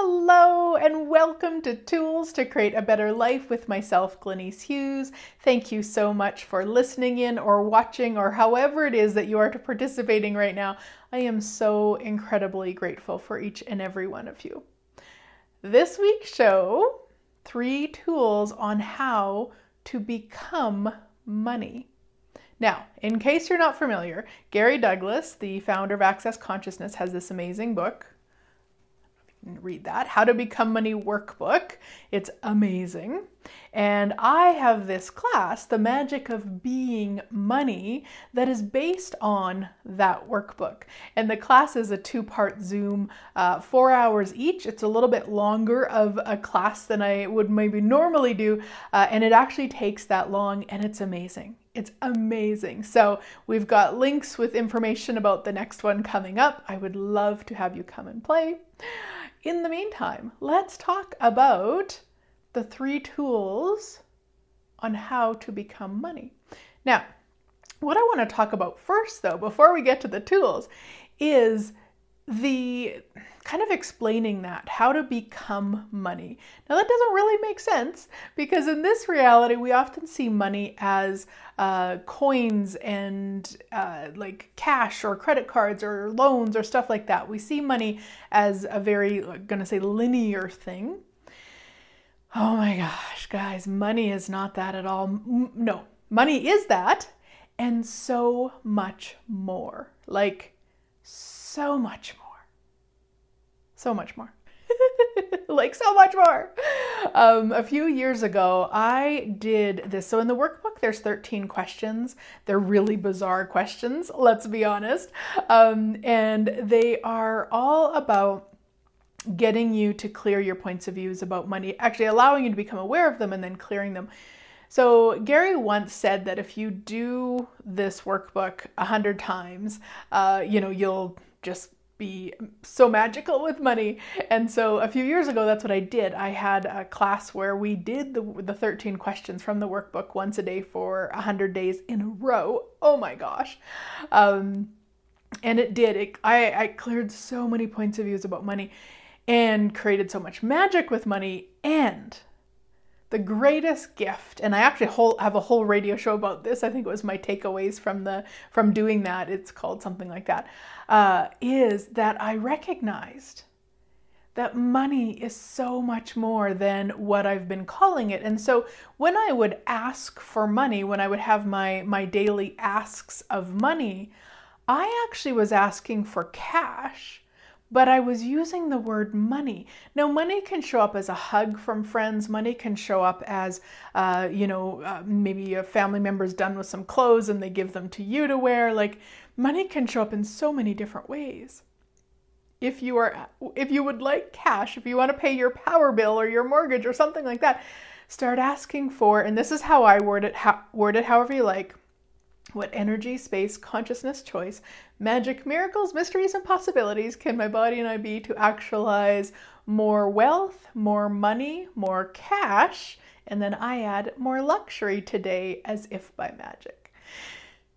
Hello, and welcome to Tools to Create a Better Life with myself, Glenise Hughes. Thank you so much for listening in or watching or however it is that you are participating right now. I am so incredibly grateful for each and every one of you. This week's show three tools on how to become money. Now, in case you're not familiar, Gary Douglas, the founder of Access Consciousness, has this amazing book read that How to Become Money Workbook. It's amazing. And I have this class, The Magic of Being Money, that is based on that workbook. And the class is a two part Zoom, uh, four hours each. It's a little bit longer of a class than I would maybe normally do. Uh, and it actually takes that long, and it's amazing. It's amazing. So, we've got links with information about the next one coming up. I would love to have you come and play. In the meantime, let's talk about the three tools on how to become money. Now, what I want to talk about first, though, before we get to the tools, is the kind of explaining that, how to become money. Now, that doesn't really make sense because in this reality, we often see money as uh, coins and uh, like cash or credit cards or loans or stuff like that. We see money as a very, gonna say, linear thing. Oh my gosh, guys, money is not that at all. No, money is that and so much more. Like, so much more. So much more. like so much more. Um, a few years ago, I did this. So in the workbook, there's 13 questions. They're really bizarre questions, let's be honest. Um, and they are all about getting you to clear your points of views about money, actually allowing you to become aware of them and then clearing them. So, Gary once said that if you do this workbook a hundred times, uh, you know, you'll just be so magical with money. And so a few years ago, that's what I did. I had a class where we did the, the 13 questions from the workbook once a day for 100 days in a row. Oh my gosh. Um, and it did. It, I, I cleared so many points of views about money and created so much magic with money. And the greatest gift and i actually whole, have a whole radio show about this. I think it was my takeaways from the from doing that. It's called something like that. Uh, is that i recognized that money is so much more than what i've been calling it. And so when i would ask for money when i would have my my daily asks of money i actually was asking for cash but I was using the word money. Now, money can show up as a hug from friends. Money can show up as, uh, you know, uh, maybe a family member's done with some clothes and they give them to you to wear. Like, money can show up in so many different ways. If you are, if you would like cash, if you want to pay your power bill or your mortgage or something like that, start asking for. And this is how I word it. Word it however you like what energy, space, consciousness, choice, magic, miracles, mysteries, and possibilities can my body and I be to actualize more wealth, more money, more cash, and then I add more luxury today as if by magic.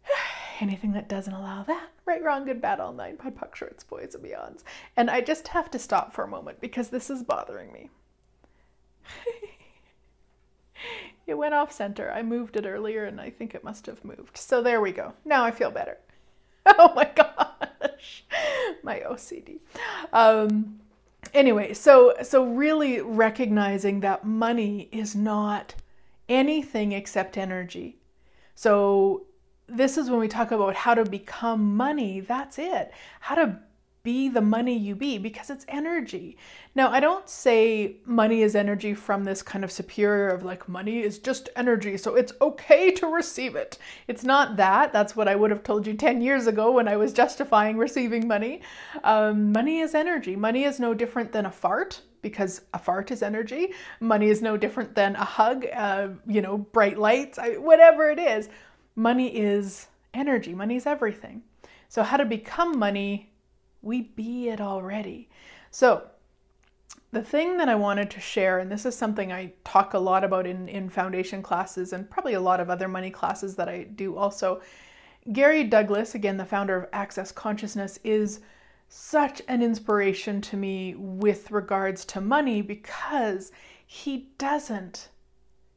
Anything that doesn't allow that, right, wrong, good, bad, all nine, POD POC, shorts, boys, and beyonds. And I just have to stop for a moment because this is bothering me. It went off center. I moved it earlier and I think it must have moved. So there we go. Now I feel better. Oh my gosh. My OCD. Um anyway, so so really recognizing that money is not anything except energy. So this is when we talk about how to become money. That's it. How to be the money you be because it's energy. Now, I don't say money is energy from this kind of superior of like money is just energy, so it's okay to receive it. It's not that. That's what I would have told you 10 years ago when I was justifying receiving money. Um, money is energy. Money is no different than a fart because a fart is energy. Money is no different than a hug, uh, you know, bright lights, I, whatever it is. Money is energy. Money is everything. So, how to become money we be it already. So, the thing that I wanted to share, and this is something I talk a lot about in, in foundation classes and probably a lot of other money classes that I do also. Gary Douglas, again, the founder of Access Consciousness, is such an inspiration to me with regards to money because he doesn't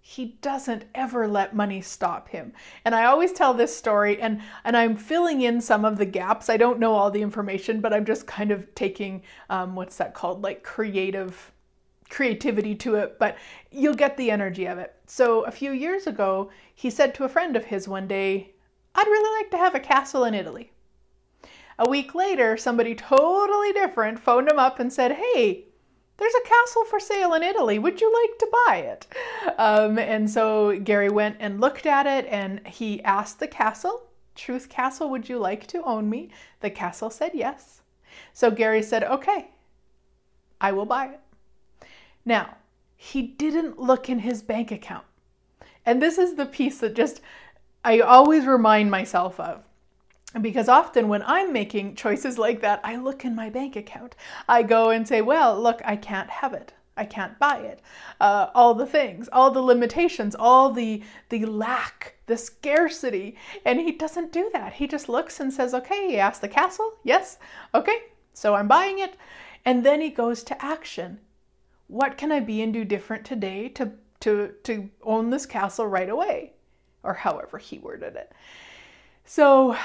he doesn't ever let money stop him. And I always tell this story and and I'm filling in some of the gaps. I don't know all the information, but I'm just kind of taking um, what's that called like creative creativity to it, but you'll get the energy of it. So a few years ago, he said to a friend of his one day, "I'd really like to have a castle in Italy." A week later, somebody totally different phoned him up and said, "Hey, there's a castle for sale in Italy. Would you like to buy it? Um, and so Gary went and looked at it and he asked the castle, Truth Castle, would you like to own me? The castle said yes. So Gary said, Okay, I will buy it. Now, he didn't look in his bank account. And this is the piece that just I always remind myself of. Because often when I'm making choices like that, I look in my bank account. I go and say, well, look, I can't have it. I can't buy it. Uh, all the things, all the limitations, all the the lack, the scarcity, and he doesn't do that. He just looks and says, "Okay." He asks the castle, "Yes, okay." So I'm buying it, and then he goes to action. What can I be and do different today to to to own this castle right away, or however he worded it. So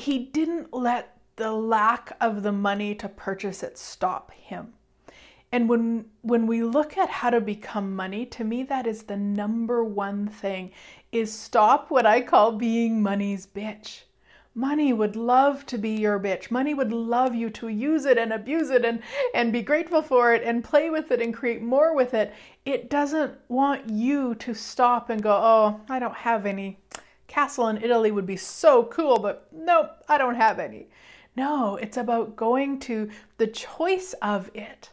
he didn't let the lack of the money to purchase it stop him. And when when we look at how to become money, to me that is the number one thing is stop what I call being money's bitch. Money would love to be your bitch. Money would love you to use it and abuse it and, and be grateful for it and play with it and create more with it. It doesn't want you to stop and go, oh, I don't have any castle in Italy would be so cool, but nope, I don't have any. No, it's about going to the choice of it.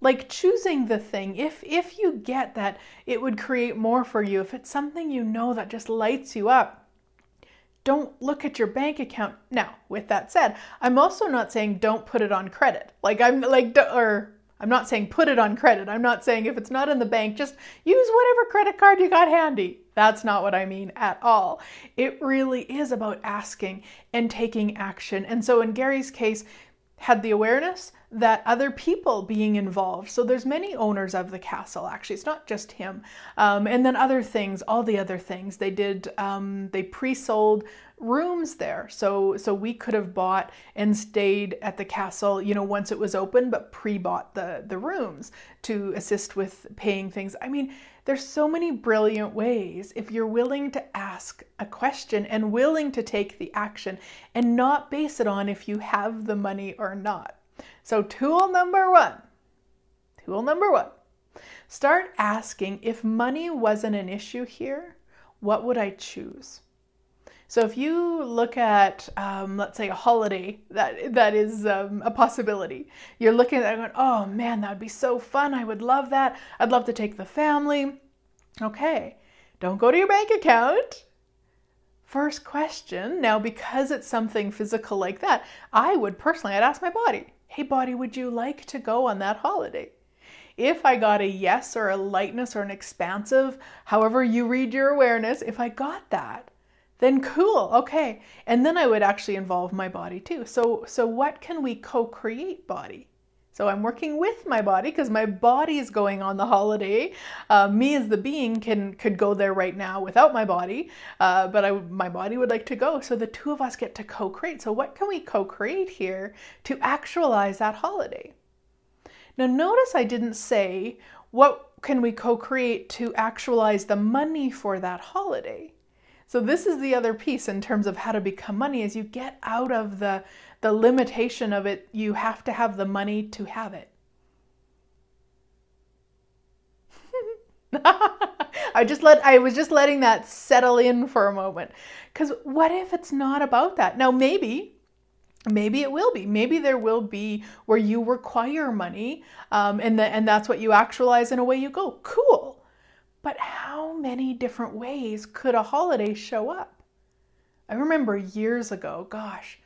Like choosing the thing. If if you get that it would create more for you, if it's something you know that just lights you up, don't look at your bank account. Now, with that said, I'm also not saying don't put it on credit. Like I'm like or I'm not saying put it on credit. I'm not saying if it's not in the bank, just use whatever credit card you got handy. That's not what I mean at all. It really is about asking and taking action. And so in Gary's case, had the awareness that other people being involved. So there's many owners of the castle. Actually, it's not just him. Um, and then other things, all the other things they did. Um, they pre-sold rooms there, so so we could have bought and stayed at the castle. You know, once it was open, but pre-bought the the rooms to assist with paying things. I mean. There's so many brilliant ways if you're willing to ask a question and willing to take the action and not base it on if you have the money or not. So, tool number one, tool number one, start asking if money wasn't an issue here, what would I choose? So if you look at, um, let's say, a holiday that that is um, a possibility, you're looking at going, oh man, that would be so fun. I would love that. I'd love to take the family. Okay, don't go to your bank account. First question. Now, because it's something physical like that, I would personally, I'd ask my body, hey, body, would you like to go on that holiday? If I got a yes or a lightness or an expansive, however you read your awareness, if I got that, then cool, okay. And then I would actually involve my body too. So, so what can we co-create body? So I'm working with my body because my body is going on the holiday. Uh, me as the being can could go there right now without my body, uh, but I, my body would like to go. So the two of us get to co-create. So what can we co-create here to actualize that holiday? Now notice I didn't say what can we co-create to actualize the money for that holiday. So this is the other piece in terms of how to become money is you get out of the the limitation of it, you have to have the money to have it. I just let I was just letting that settle in for a moment. Cuz what if it's not about that? Now maybe maybe it will be maybe there will be where you require money um, and, the, and that's what you actualize and away you go cool but how many different ways could a holiday show up i remember years ago gosh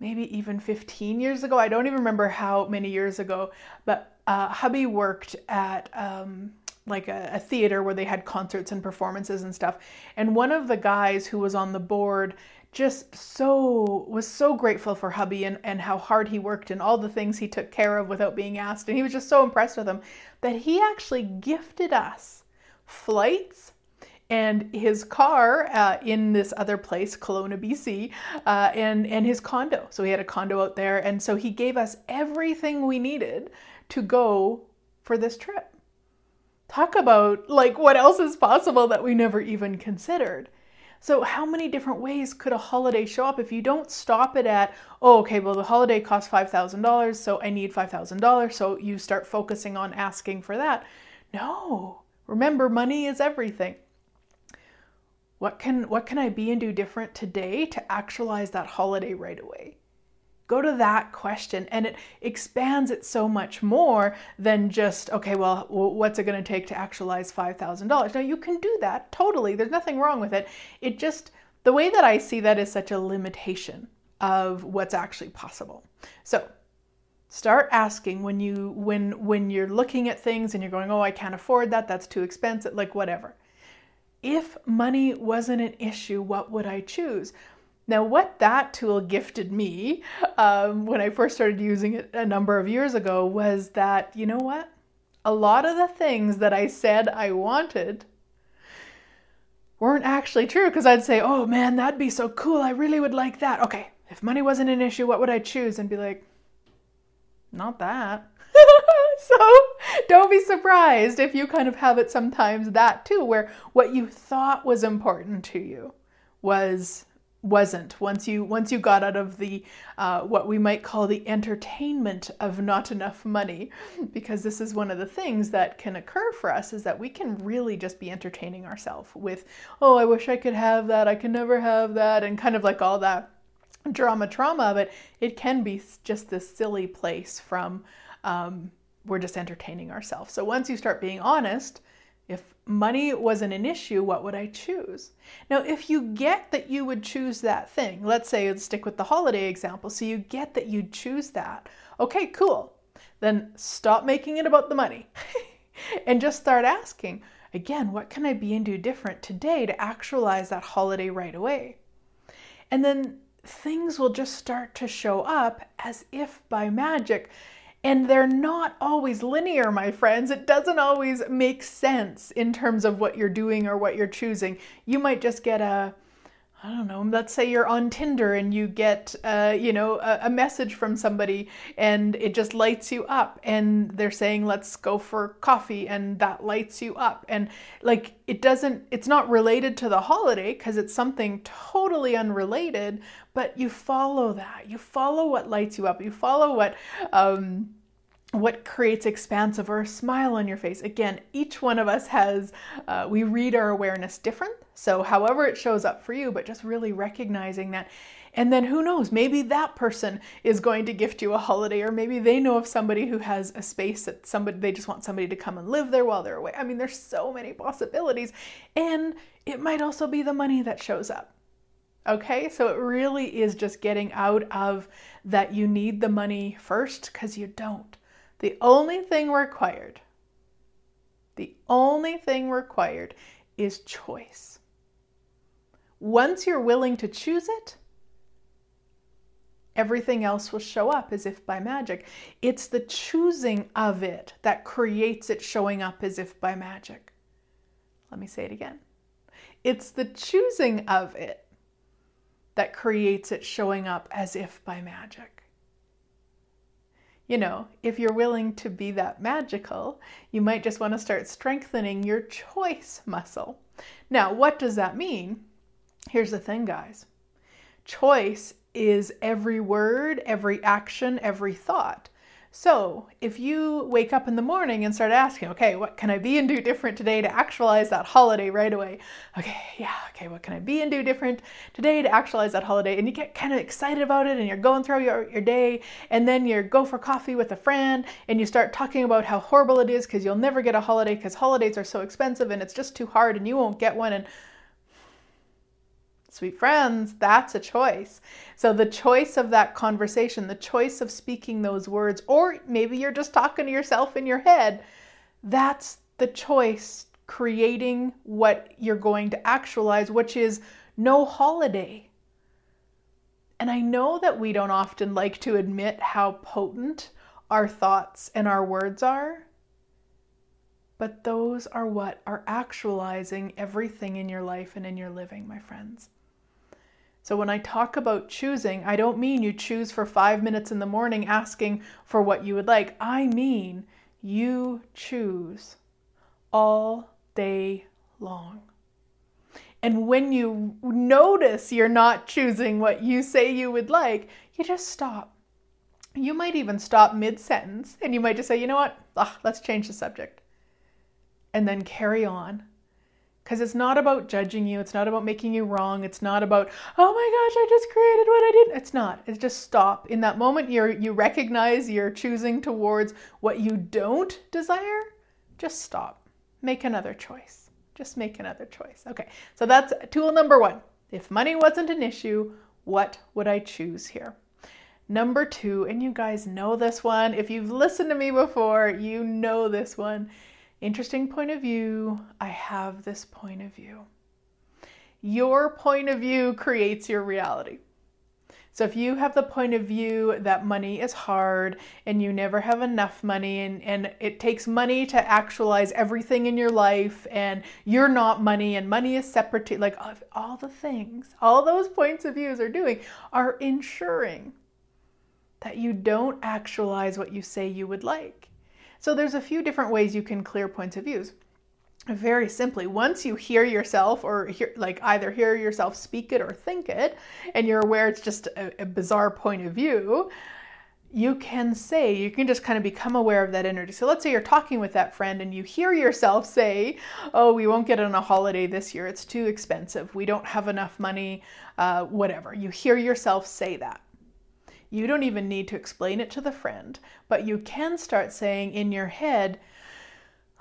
maybe even 15 years ago. I don't even remember how many years ago, but uh, hubby worked at um, like a, a theater where they had concerts and performances and stuff. And one of the guys who was on the board just so was so grateful for hubby and, and how hard he worked and all the things he took care of without being asked and he was just so impressed with him that he actually gifted us flights and his car uh, in this other place, Kelowna, BC, uh, and and his condo. So he had a condo out there, and so he gave us everything we needed to go for this trip. Talk about like what else is possible that we never even considered. So, how many different ways could a holiday show up if you don't stop it at, oh, okay, well, the holiday costs $5,000, so I need $5,000, so you start focusing on asking for that? No. Remember, money is everything. What can what can I be and do different today to actualize that holiday right away? Go to that question and it expands it so much more than just, okay, well, what's it going to take to actualize $5,000? Now, you can do that totally. There's nothing wrong with it. It just, the way that I see that is such a limitation of what's actually possible. So, start asking when you when when you're looking at things and you're going oh i can't afford that that's too expensive like whatever if money wasn't an issue, what would I choose? Now, what that tool gifted me um, when I first started using it a number of years ago was that, you know what? A lot of the things that I said I wanted weren't actually true because I'd say, oh man, that'd be so cool. I really would like that. Okay, if money wasn't an issue, what would I choose? And be like, not that. so don't be surprised if you kind of have it sometimes that too, where what you thought was important to you was wasn't. Once you once you got out of the uh, what we might call the entertainment of not enough money because this is one of the things that can occur for us is that we can really just be entertaining ourselves with oh i wish i could have that. I can never have that and kind of like all that drama trauma but it can be just this silly place from um, we're just entertaining ourselves. So once you start being honest, if money wasn't an issue, what would I choose? Now, if you get that you would choose that thing, let's say stick with the holiday example. So you get that you'd choose that. Okay, cool. Then stop making it about the money and just start asking, again, what can I be and do different today to actualize that holiday right away? And then things will just start to show up as if by magic and they're not always linear, my friends. It doesn't always make sense in terms of what you're doing or what you're choosing. You might just get a, I don't know, let's say you're on Tinder and you get, uh, you know, a, a, message from somebody and it just lights you up and they're saying, let's go for coffee and that lights you up. And like, it doesn't, it's not related to the holiday because it's something totally unrelated, but you follow that. You follow what lights you up. You follow what, um, what creates expansive or a smile on your face. Again, each one of us has, uh, we read our awareness different. So, however it shows up for you, but just really recognizing that. And then who knows, maybe that person is going to gift you a holiday, or maybe they know of somebody who has a space that somebody, they just want somebody to come and live there while they're away. I mean, there's so many possibilities. And it might also be the money that shows up. Okay, so it really is just getting out of that you need the money first because you don't. The only thing required, the only thing required is choice. Once you're willing to choose it, everything else will show up as if by magic. It's the choosing of it that creates it showing up as if by magic. Let me say it again. It's the choosing of it that creates it showing up as if by magic you know, if you're willing to be that magical, you might just want to start strengthening your choice muscle. Now, what does that mean? Here's the thing, guys choice is every word, every action, every thought. So, if you wake up in the morning and start asking, okay, what can I be and do different today to actualize that holiday right away? Okay, yeah, okay, what can I be and do different today to actualize that holiday? And you get kind of excited about it and you're going through your, your day, and then you go for coffee with a friend and you start talking about how horrible it is because you'll never get a holiday because holidays are so expensive and it's just too hard and you won't get one. And Sweet friends, that's a choice. So, the choice of that conversation, the choice of speaking those words, or maybe you're just talking to yourself in your head, that's the choice creating what you're going to actualize, which is no holiday. And I know that we don't often like to admit how potent our thoughts and our words are, but those are what are actualizing everything in your life and in your living, my friends. So when I talk about choosing, I don't mean you choose for five minutes in the morning asking for what you would like. I mean you choose all day long. And when you notice you're not choosing what you say you would like, you just stop. You might even stop mid sentence and you might just say, you know what, ah, let's change the subject. And then carry on. Because it's not about judging you, it's not about making you wrong, it's not about, oh my gosh, I just created what I did. It's not. It's just stop. In that moment you you recognize you're choosing towards what you don't desire, just stop. Make another choice. Just make another choice. Okay, so that's tool number one. If money wasn't an issue, what would I choose here? Number two, and you guys know this one. If you've listened to me before, you know this one. Interesting point of view. I have this point of view. Your point of view creates your reality. So if you have the point of view that money is hard and you never have enough money and, and it takes money to actualize everything in your life and you're not money and money is separate to like all the things, all those points of views are doing are ensuring that you don't actualize what you say you would like. So there's a few different ways you can clear points of views. Very simply once you hear yourself or hear like either hear yourself speak it or think it and you're aware it's just a, a, bizarre point of view you can say you can just kind of become aware of that energy. So let's say you're talking with that friend and you hear yourself say oh we won't get on a holiday this year. It's too expensive. We don't have enough money uh, whatever. You hear yourself say that you don't even need to explain it to the friend but you can start saying in your head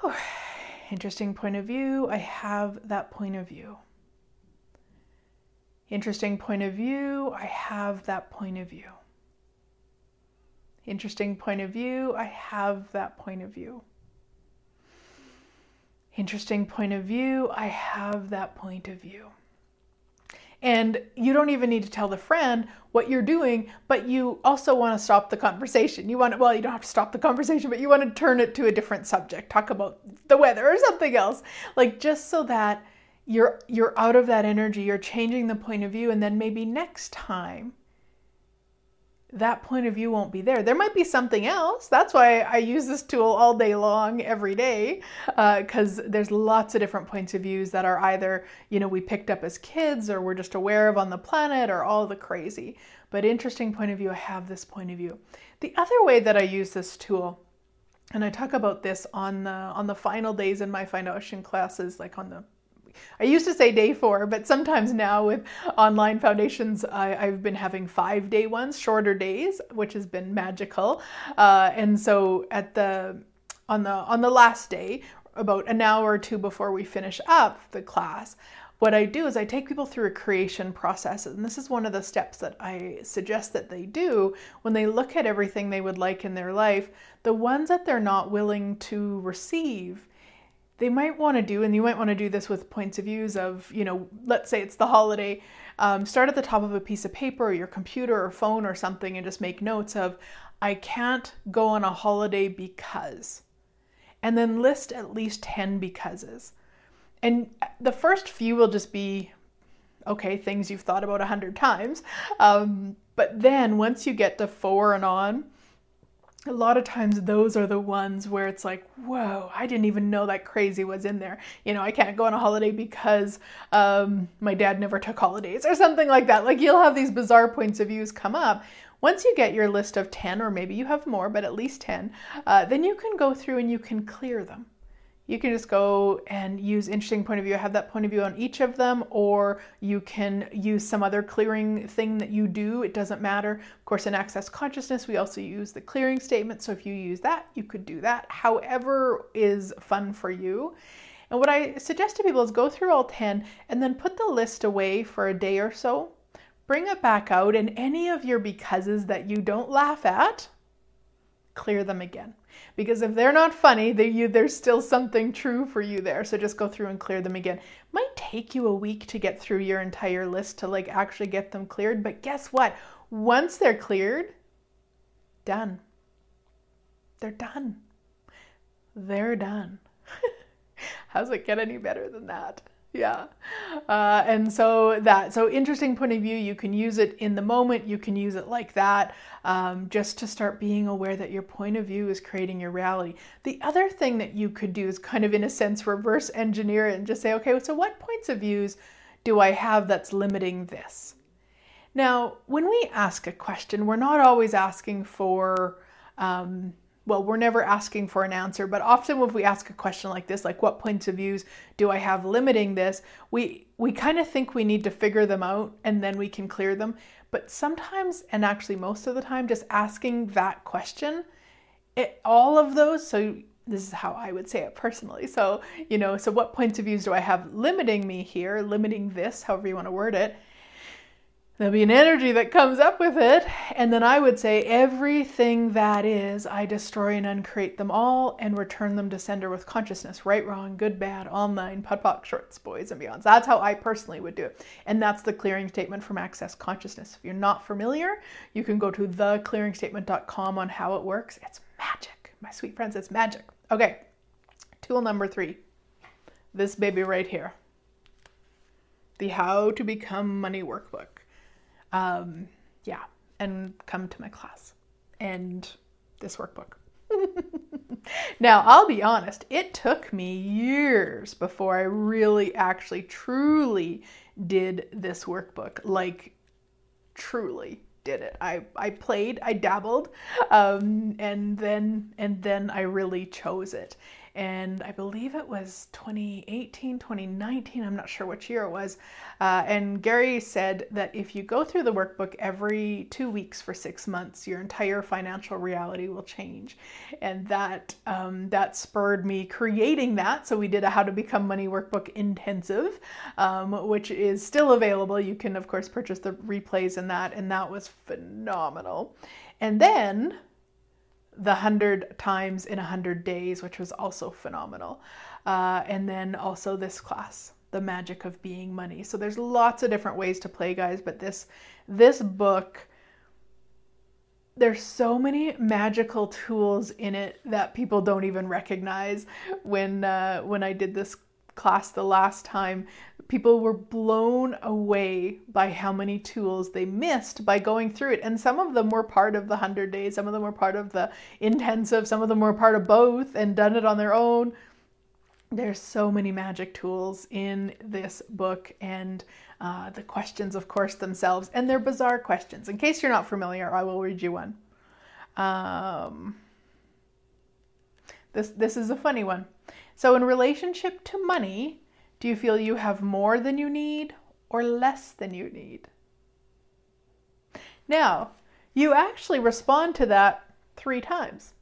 oh, Interesting point of view. I have that point of view. Interesting point of view. I have that point of view. Interesting point of view. I have that point of view. Interesting point of view. I have that point of view. And you don't even need to tell the friend what you're doing, but you also want to stop the conversation. You want to, well, you don't have to stop the conversation, but you want to turn it to a different subject, talk about the weather or something else. Like just so that you're you're out of that energy, you're changing the point of view and then maybe next time that point of view won't be there. There might be something else. That's why I use this tool all day long, every day, because uh, there's lots of different points of views that are either, you know, we picked up as kids or we're just aware of on the planet or all the crazy. But interesting point of view, I have this point of view. The other way that I use this tool, and I talk about this on the on the final days in my foundation classes, like on the I used to say day four, but sometimes now with online foundations, I, have been having five day ones, shorter days, which has been magical. Uh, and so at the on the on the last day, about an hour or two before we finish up the class, what I do is I take people through a creation process. And this is one of the steps that I suggest that they do when they look at everything they would like in their life. The ones that they're not willing to receive they might want to do, and you might want to do this with points of views of, you know, let's say it's the holiday, um, start at the top of a piece of paper or your computer or phone or something and just make notes of, I can't go on a holiday because. And then list at least 10 becauses. And the first few will just be, okay, things you've thought about a hundred times. Um, but then once you get to four and on, a lot of times those are the ones where it's like whoa i didn't even know that crazy was in there. You know i can't go on a holiday because um, my dad never took holidays or something like that. Like you'll have these bizarre points of views come up. Once you get your list of 10 or maybe you have more but at least 10 uh, then you can go through and you can clear them you can just go and use interesting point of view have that point of view on each of them or you can use some other clearing thing that you do. It doesn't matter. Of course in access consciousness we also use the clearing statement. So if you use that you could do that. However is fun for you. And what i suggest to people is go through all 10 and then put the list away for a day or so. Bring it back out and any of your becauses that you don't laugh at clear them again Because if they're not funny, they, you, there's still something true for you there. So just go through and clear them again. Might take you a week to get through your entire list to like actually get them cleared. But guess what? Once they're cleared, done. They're done. They're done. How's it get any better than that? Yeah. Uh, and so that so interesting point of view you can use it in the moment you can use it like that um, just to start being aware that your point of view is creating your reality. The other thing that you could do is kind of in a sense reverse engineer it and just say okay so what points of views do i have that's limiting this? Now when we ask a question we're not always asking for um, well, we're never asking for an answer, but often when we ask a question like this, like what points of views do I have limiting this, we we kind of think we need to figure them out and then we can clear them. But sometimes, and actually most of the time, just asking that question, it, all of those, so this is how I would say it personally. So, you know, so what points of views do I have limiting me here, limiting this, however you want to word it? There'll be an energy that comes up with it. And then I would say, everything that is, I destroy and uncreate them all and return them to sender with consciousness. Right, wrong, good, bad, all nine, POD shorts, boys and beyonds. That's how I personally would do it. And that's the clearing statement from Access Consciousness. If you're not familiar, you can go to theclearingstatement.com on how it works. It's magic. My sweet friends, it's magic. Okay, tool number three this baby right here the How to Become Money Workbook um, yeah, and come to my class and this workbook. now, I'll be honest, it took me years before I really actually truly did this workbook. Like, truly did it. I, I played, I dabbled, um, and then and then I really chose it and I believe it was 2018, 2019, I'm not sure which year it was. Uh, and Gary said that if you go through the workbook every two weeks for six months, your entire financial reality will change. And that um, that spurred me creating that. So we did a How to Become Money workbook intensive, um, which is still available. You can of course purchase the replays in that, and that was phenomenal. And then the 100 times in a 100 days, which was also phenomenal. Uh, and then also this class, The Magic of Being Money. So there's lots of different ways to play, guys, but this this book there's so many magical tools in it that people don't even recognize when uh, when I did this class the last time people were blown away by how many tools they missed by going through it. And some of them were part of the 100 days, some of them were part of the intensive, some of them were part of both and done it on their own. There's so many magic tools in this book, and uh, the questions, of course, themselves, and they're bizarre questions. In case you're not familiar, I will read you one. Um, this this is a funny one. So, in relationship to money, do you feel you have more than you need or less than you need? Now, you actually respond to that three times.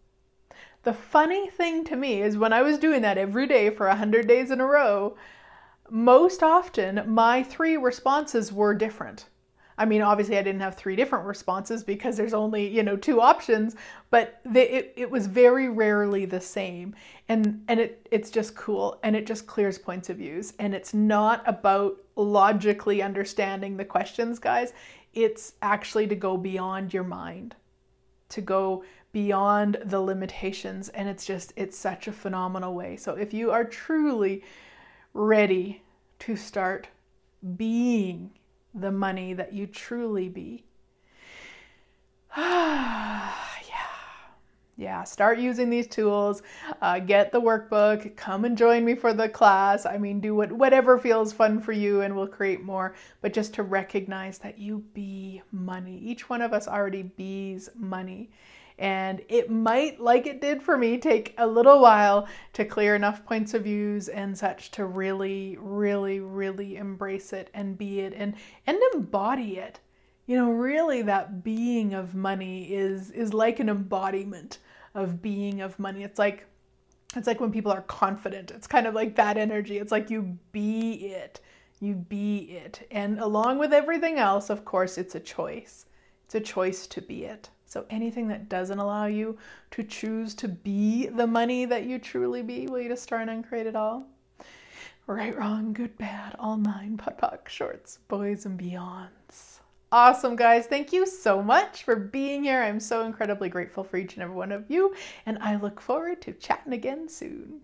The funny thing to me is when I was doing that every day for 100 days in a row, most often my three responses were different. I mean, obviously, I didn't have three different responses because there's only, you know, two options, but it, it was very rarely the same. And, and it, it's just cool and it just clears points of views. And it's not about logically understanding the questions, guys. It's actually to go beyond your mind, to go beyond the limitations. And it's just, it's such a phenomenal way. So if you are truly ready to start being the money that you truly be. yeah. Yeah, start using these tools. Uh, get the workbook. Come and join me for the class. I mean, do what, whatever feels fun for you, and we'll create more. But just to recognize that you be money. Each one of us already bees money. And it might, like it did for me, take a little while to clear enough points of views and such to really, really, really embrace it and be it and, and embody it. You know, really that being of money is is like an embodiment of being of money. It's like it's like when people are confident. It's kind of like that energy. It's like you be it. You be it. And along with everything else, of course, it's a choice. It's a choice to be it. So anything that doesn't allow you to choose to be the money that you truly be, will you destroy and uncreate it all? Right, wrong, good, bad, all nine, POD POC, shorts, boys and beyonds. Awesome, guys. Thank you so much for being here. I'm so incredibly grateful for each and every one of you, and I look forward to chatting again soon.